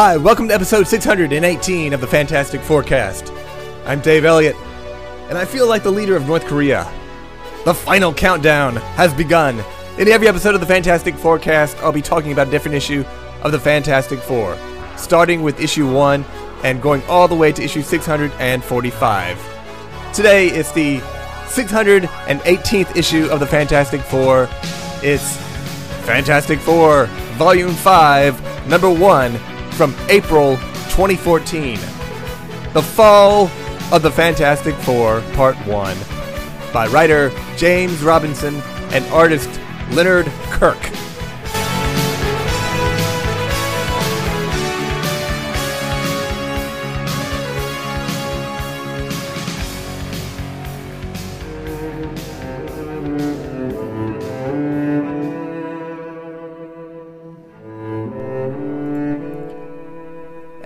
Hi, welcome to episode 618 of the Fantastic Forecast. I'm Dave Elliott, and I feel like the leader of North Korea. The final countdown has begun. In every episode of the Fantastic Forecast, I'll be talking about a different issue of the Fantastic Four, starting with issue 1 and going all the way to issue 645. Today, it's the 618th issue of the Fantastic Four. It's Fantastic Four, Volume 5, Number 1, from April 2014. The Fall of the Fantastic Four, Part 1, by writer James Robinson and artist Leonard Kirk.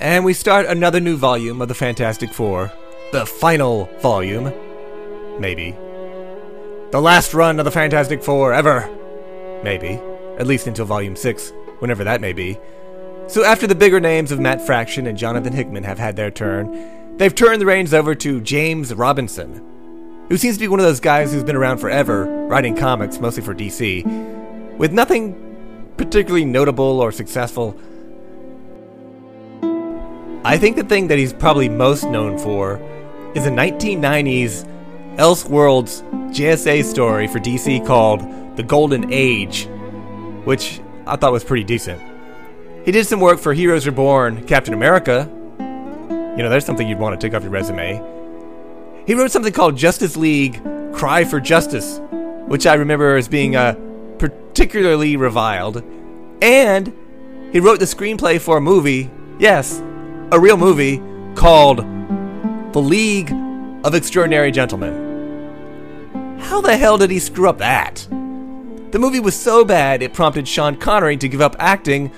And we start another new volume of the Fantastic Four. The final volume. Maybe. The last run of the Fantastic Four ever. Maybe. At least until volume 6, whenever that may be. So after the bigger names of Matt Fraction and Jonathan Hickman have had their turn, they've turned the reins over to James Robinson, who seems to be one of those guys who's been around forever, writing comics mostly for DC, with nothing particularly notable or successful. I think the thing that he's probably most known for is a 1990s Elseworlds JSA story for DC called The Golden Age, which I thought was pretty decent. He did some work for Heroes Reborn, Captain America. You know, there's something you'd want to take off your resume. He wrote something called Justice League Cry for Justice, which I remember as being uh, particularly reviled. And he wrote the screenplay for a movie, yes, a real movie, called The League of Extraordinary Gentlemen. How the hell did he screw up that? The movie was so bad it prompted Sean Connery to give up acting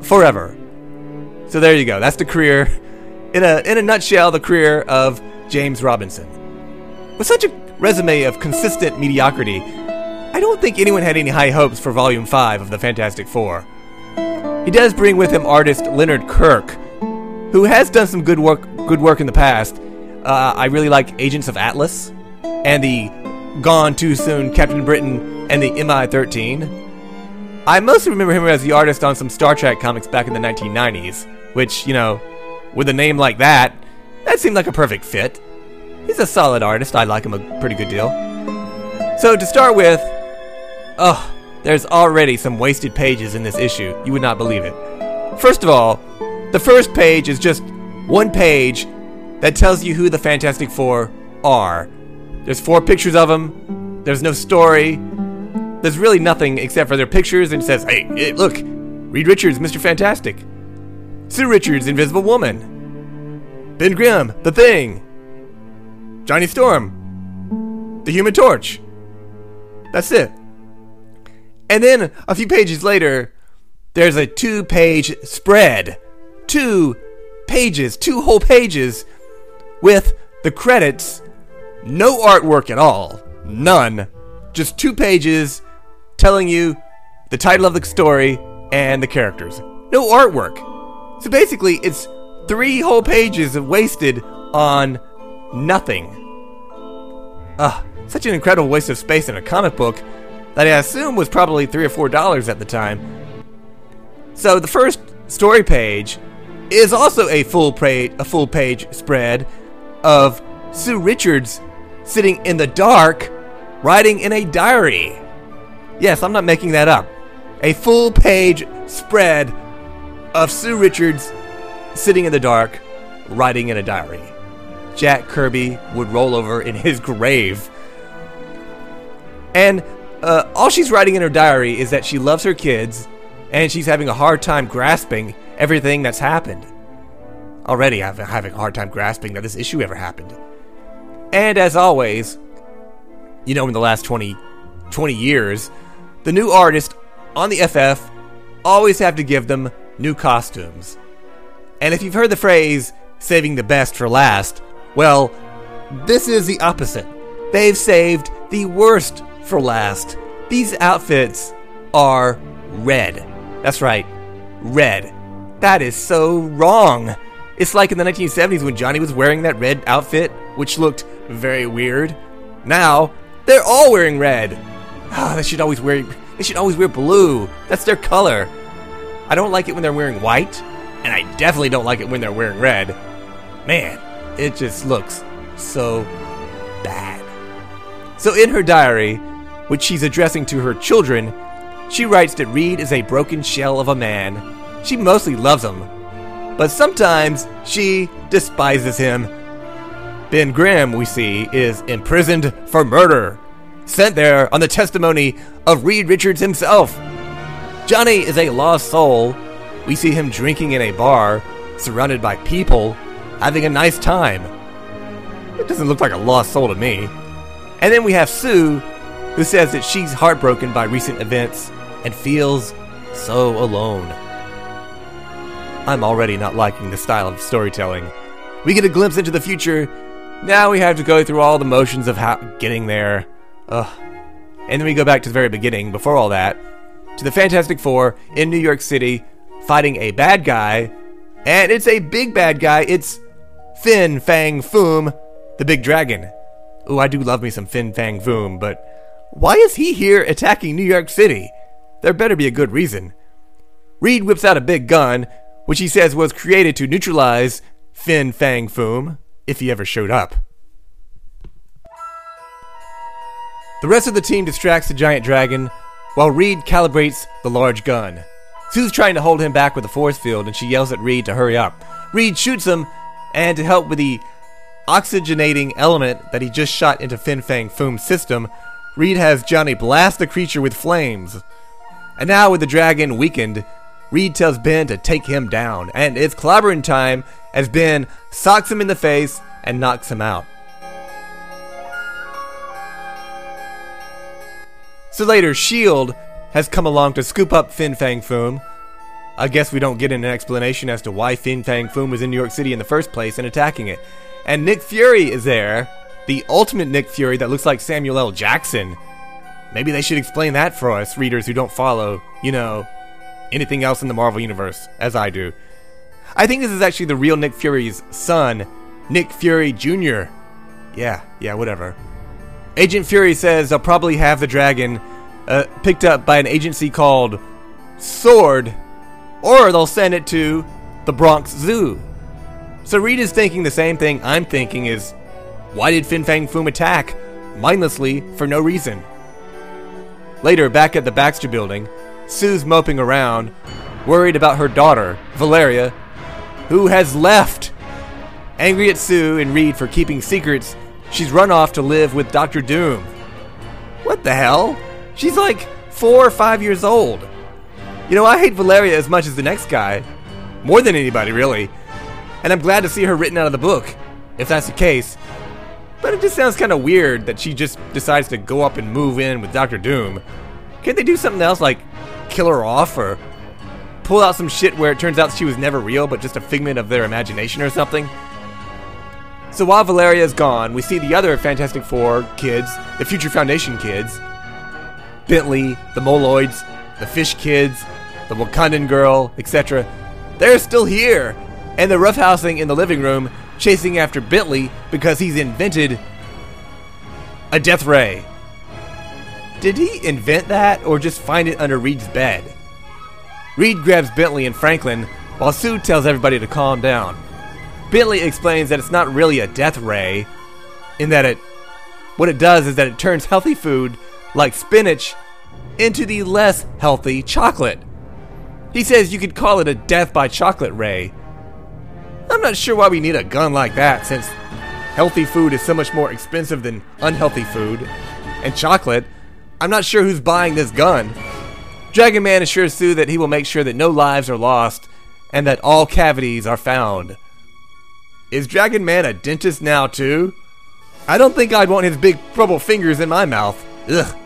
forever. So there you go. That's the career, in a in a nutshell, the career of James Robinson. With such a resume of consistent mediocrity, I don't think anyone had any high hopes for Volume 5 of the Fantastic Four. He does bring with him artist Leonard Kirk, who has done some good work good work in the past. Uh, I really like Agents of Atlas and the Gone Too Soon Captain Britain and the MI-13. I mostly remember him as the artist on some Star Trek comics back in the 1990s, which, you know, with a name like that, that seemed like a perfect fit. He's a solid artist. I like him a pretty good deal. So to start with, oh, there's already some wasted pages in this issue. You would not believe it. First of all, the first page is just one page that tells you who the Fantastic Four are. There's four pictures of them. There's no story. There's really nothing except for their pictures and it says, hey, look, Reed Richards, Mr. Fantastic. Sue Richards, Invisible Woman. Ben Grimm, The Thing. Johnny Storm. The Human Torch. That's it. And then a few pages later, there's a two page spread. Two pages, two whole pages with the credits, no artwork at all. None. Just two pages telling you the title of the story and the characters. No artwork. So basically, it's three whole pages wasted on nothing. Ugh, such an incredible waste of space in a comic book that I assume was probably three or four dollars at the time. So the first story page is also a full page, a full page spread of Sue Richards sitting in the dark, writing in a diary. Yes, I'm not making that up. A full page spread of Sue Richards sitting in the dark, writing in a diary. Jack Kirby would roll over in his grave. And uh, all she's writing in her diary is that she loves her kids and she's having a hard time grasping everything that's happened. Already I'm having a hard time grasping that this issue ever happened. And as always, you know, in the last 20, 20 years, the new artist on the FF always have to give them new costumes. And if you've heard the phrase, saving the best for last, well, this is the opposite. They've saved the worst for last. These outfits are red. That's right, red. That is so wrong. It's like in the 1970s when Johnny was wearing that red outfit, which looked very weird. Now, they're all wearing red. Ah, they should always wear they should always wear blue. That's their color. I don't like it when they're wearing white, and I definitely don't like it when they're wearing red. Man, it just looks so bad. So in her diary, which she's addressing to her children, she writes that Reed is a broken shell of a man. She mostly loves him, but sometimes she despises him. Ben Grimm, we see, is imprisoned for murder, sent there on the testimony of Reed Richards himself. Johnny is a lost soul. We see him drinking in a bar, surrounded by people, having a nice time. It doesn't look like a lost soul to me. And then we have Sue, who says that she's heartbroken by recent events and feels so alone. I'm already not liking the style of storytelling. We get a glimpse into the future. Now we have to go through all the motions of how getting there. Ugh. And then we go back to the very beginning, before all that, to the Fantastic Four in New York City fighting a bad guy. And it's a big bad guy. It's Fin Fang Foom, the big dragon. Ooh, I do love me some Fin Fang Foom, but why is he here attacking New York City? There better be a good reason. Reed whips out a big gun, which he says was created to neutralize Fin Fang Foom, if he ever showed up. The rest of the team distracts the giant dragon, while Reed calibrates the large gun. Sue's trying to hold him back with a force field, and she yells at Reed to hurry up. Reed shoots him, and to help with the oxygenating element that he just shot into Fin Fang Foom's system, Reed has Johnny blast the creature with flames. And now, with the dragon weakened, Reed tells Ben to take him down, and it's clobbering time as Ben socks him in the face and knocks him out. So later, S.H.I.E.L.D. has come along to scoop up Fin Fang Foom. I guess we don't get an explanation as to why Fin Fang Foom was in New York City in the first place and attacking it. And Nick Fury is there, the ultimate Nick Fury that looks like Samuel L. Jackson. Maybe they should explain that for us, readers who don't follow, you know, anything else in the Marvel Universe, as I do. I think this is actually the real Nick Fury's son, Nick Fury Jr. Yeah, yeah, whatever. Agent Fury says they'll probably have the dragon uh, picked up by an agency called Sword, or they'll send it to the Bronx Zoo. So Reed is thinking the same thing I'm thinking is, why did Fin Fang Foom attack mindlessly for no reason? Later, back at the Baxter building, Sue's moping around, worried about her daughter, Valeria, who has left. Angry at Sue and Reed for keeping secrets, she's run off to live with Doctor Doom. What the hell? She's like four or five years old. You know, I hate Valeria as much as the next guy. More than anybody, really. And I'm glad to see her written out of the book, if that's the case. But it just sounds kind of weird that she just decides to go up and move in with Doctor Doom. Can't they do something else like kill her off or pull out some shit where it turns out she was never real but just a figment of their imagination or something? So while Valeria is gone, we see the other Fantastic Four kids, the Future Foundation kids, Bentley, the Moloids, the Fish Kids, the Wakandan girl, etc. They're still here, and they're roughhousing in the living room, chasing after Bentley because he's invented a death ray. Did he invent that or just find it under Reed's bed? Reed grabs Bentley and Franklin while Sue tells everybody to calm down. Bentley explains that it's not really a death ray, in that it what it does is that it turns healthy food like spinach into the less healthy chocolate. He says you could call it a death by chocolate ray. I'm not sure why we need a gun like that since healthy food is so much more expensive than unhealthy food. And chocolate, I'm not sure who's buying this gun. Dragon Man assures Sue that he will make sure that no lives are lost and that all cavities are found. Is Dragon Man a dentist now, too? I don't think I'd want his big purple fingers in my mouth. Ugh.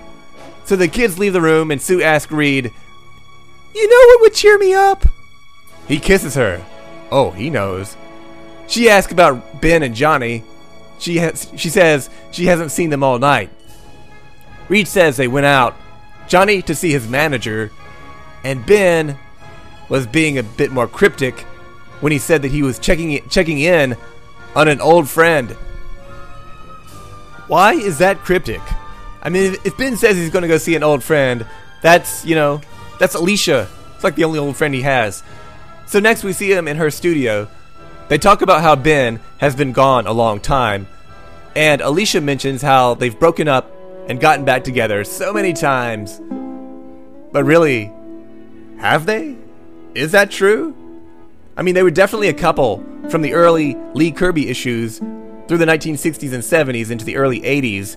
So the kids leave the room and Sue asks Reed, You know what would cheer me up? He kisses her. Oh, he knows. She asks about Ben and Johnny. She she says she hasn't seen them all night. Reed says they went out. Johnny to see his manager, and Ben was being a bit more cryptic when he said that he was checking checking in on an old friend. Why is that cryptic? I mean, if Ben says he's going to go see an old friend, that's, you know, that's Alicia. It's like the only old friend he has. So next we see him in her studio. They talk about how Ben has been gone a long time, and Alicia mentions how they've broken up and gotten back together so many times. But really, have they? Is that true? I mean, they were definitely a couple from the early Lee Kirby issues through the 1960s and 70s into the early 80s,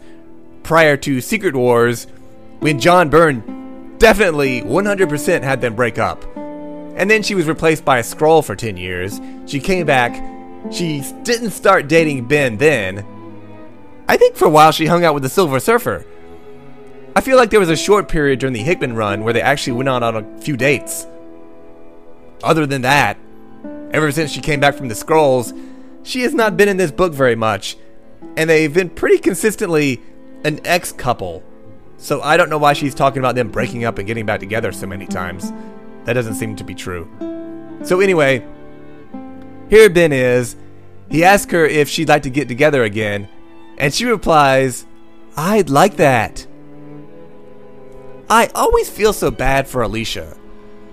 prior to Secret Wars, when John Byrne definitely 100% had them break up. And then she was replaced by a Skrull for 10 years. She came back. She didn't start dating Ben then. I think for a while she hung out with the Silver Surfer. I feel like there was a short period during the Hickman run where they actually went out on a few dates. Other than that, Ever since she came back from the Skrulls, she has not been in this book very much, and they've been pretty consistently an ex couple. So I don't know why she's talking about them breaking up and getting back together so many times. That doesn't seem to be true. So anyway, here Ben is. He asks her if she'd like to get together again, and she replies, I'd like that. I always feel so bad for Alicia.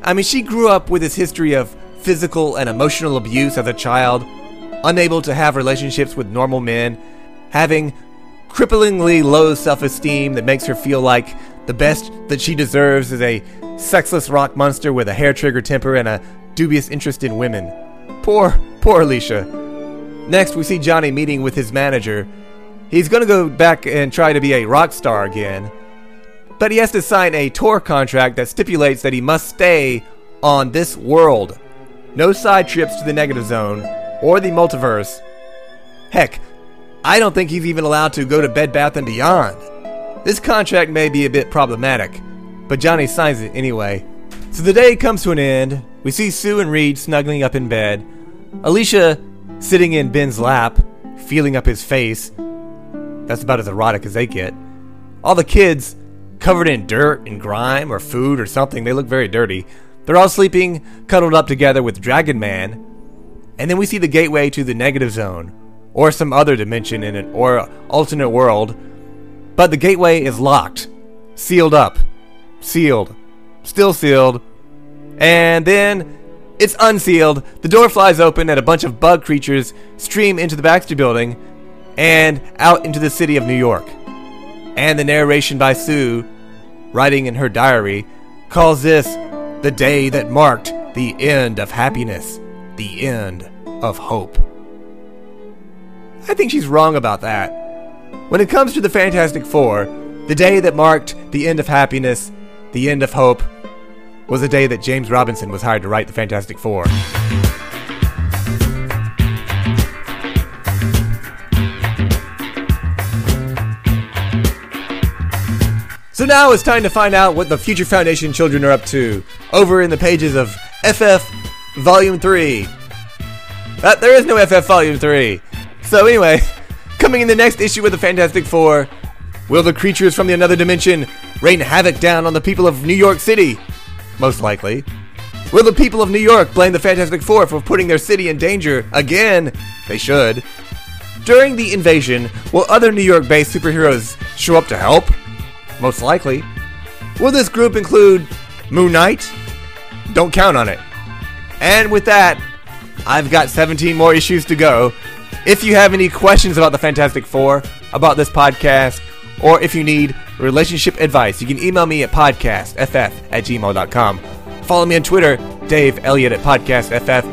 I mean, she grew up with this history of physical and emotional abuse as a child, unable to have relationships with normal men, having cripplingly low self esteem that makes her feel like the best that she deserves is a sexless rock monster with a hair trigger temper and a dubious interest in women. Poor, poor Alicia. Next, we see Johnny meeting with his manager. He's gonna go back and try to be a rock star again, but he has to sign a tour contract that stipulates that he must stay on this world no side trips to the negative zone or the multiverse. Heck, I don't think he's even allowed to go to Bed Bath and Beyond. This contract may be a bit problematic, but Johnny signs it anyway. So the day comes to an end. We see Sue and Reed snuggling up in bed. Alicia sitting in Ben's lap, feeling up his face. That's about as erotic as they get. All the kids covered in dirt and grime or food or something. They look very dirty. They're all sleeping, cuddled up together with Dragon Man. And then we see the gateway to the negative zone, or some other dimension in an or alternate world. But the gateway is locked, sealed up, sealed, still sealed. And then it's unsealed. The door flies open, and a bunch of bug creatures stream into the Baxter building and out into the city of New York. And the narration by Sue, writing in her diary, calls this the day that marked the end of happiness, the end of hope. I think she's wrong about that. When it comes to the Fantastic Four, the day that marked the end of happiness, the end of hope, was the day that James Robinson was hired to write the Fantastic Four. So now it's time to find out what the Future Foundation children are up to over in the pages of FF Volume 3. Uh, there is no FF Volume 3. So, anyway, coming in the next issue of the Fantastic Four, will the creatures from the another dimension rain havoc down on the people of New York City? Most likely. Will the people of New York blame the Fantastic Four for putting their city in danger again? They should. During the invasion, will other New York based superheroes show up to help? Most likely. Will this group include Moon Knight? Don't count on it. And with that, I've got 17 more issues to go. If you have any questions about the Fantastic Four, about this podcast, or if you need relationship advice, you can email me at podcastff at gmail.com. Follow me on Twitter, Dave Elliott at podcastff,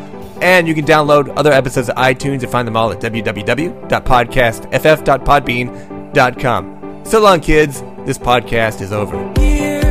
and you can download other episodes of iTunes and find them all at www.podcastff.podbean.com. So long, kids. This podcast is over.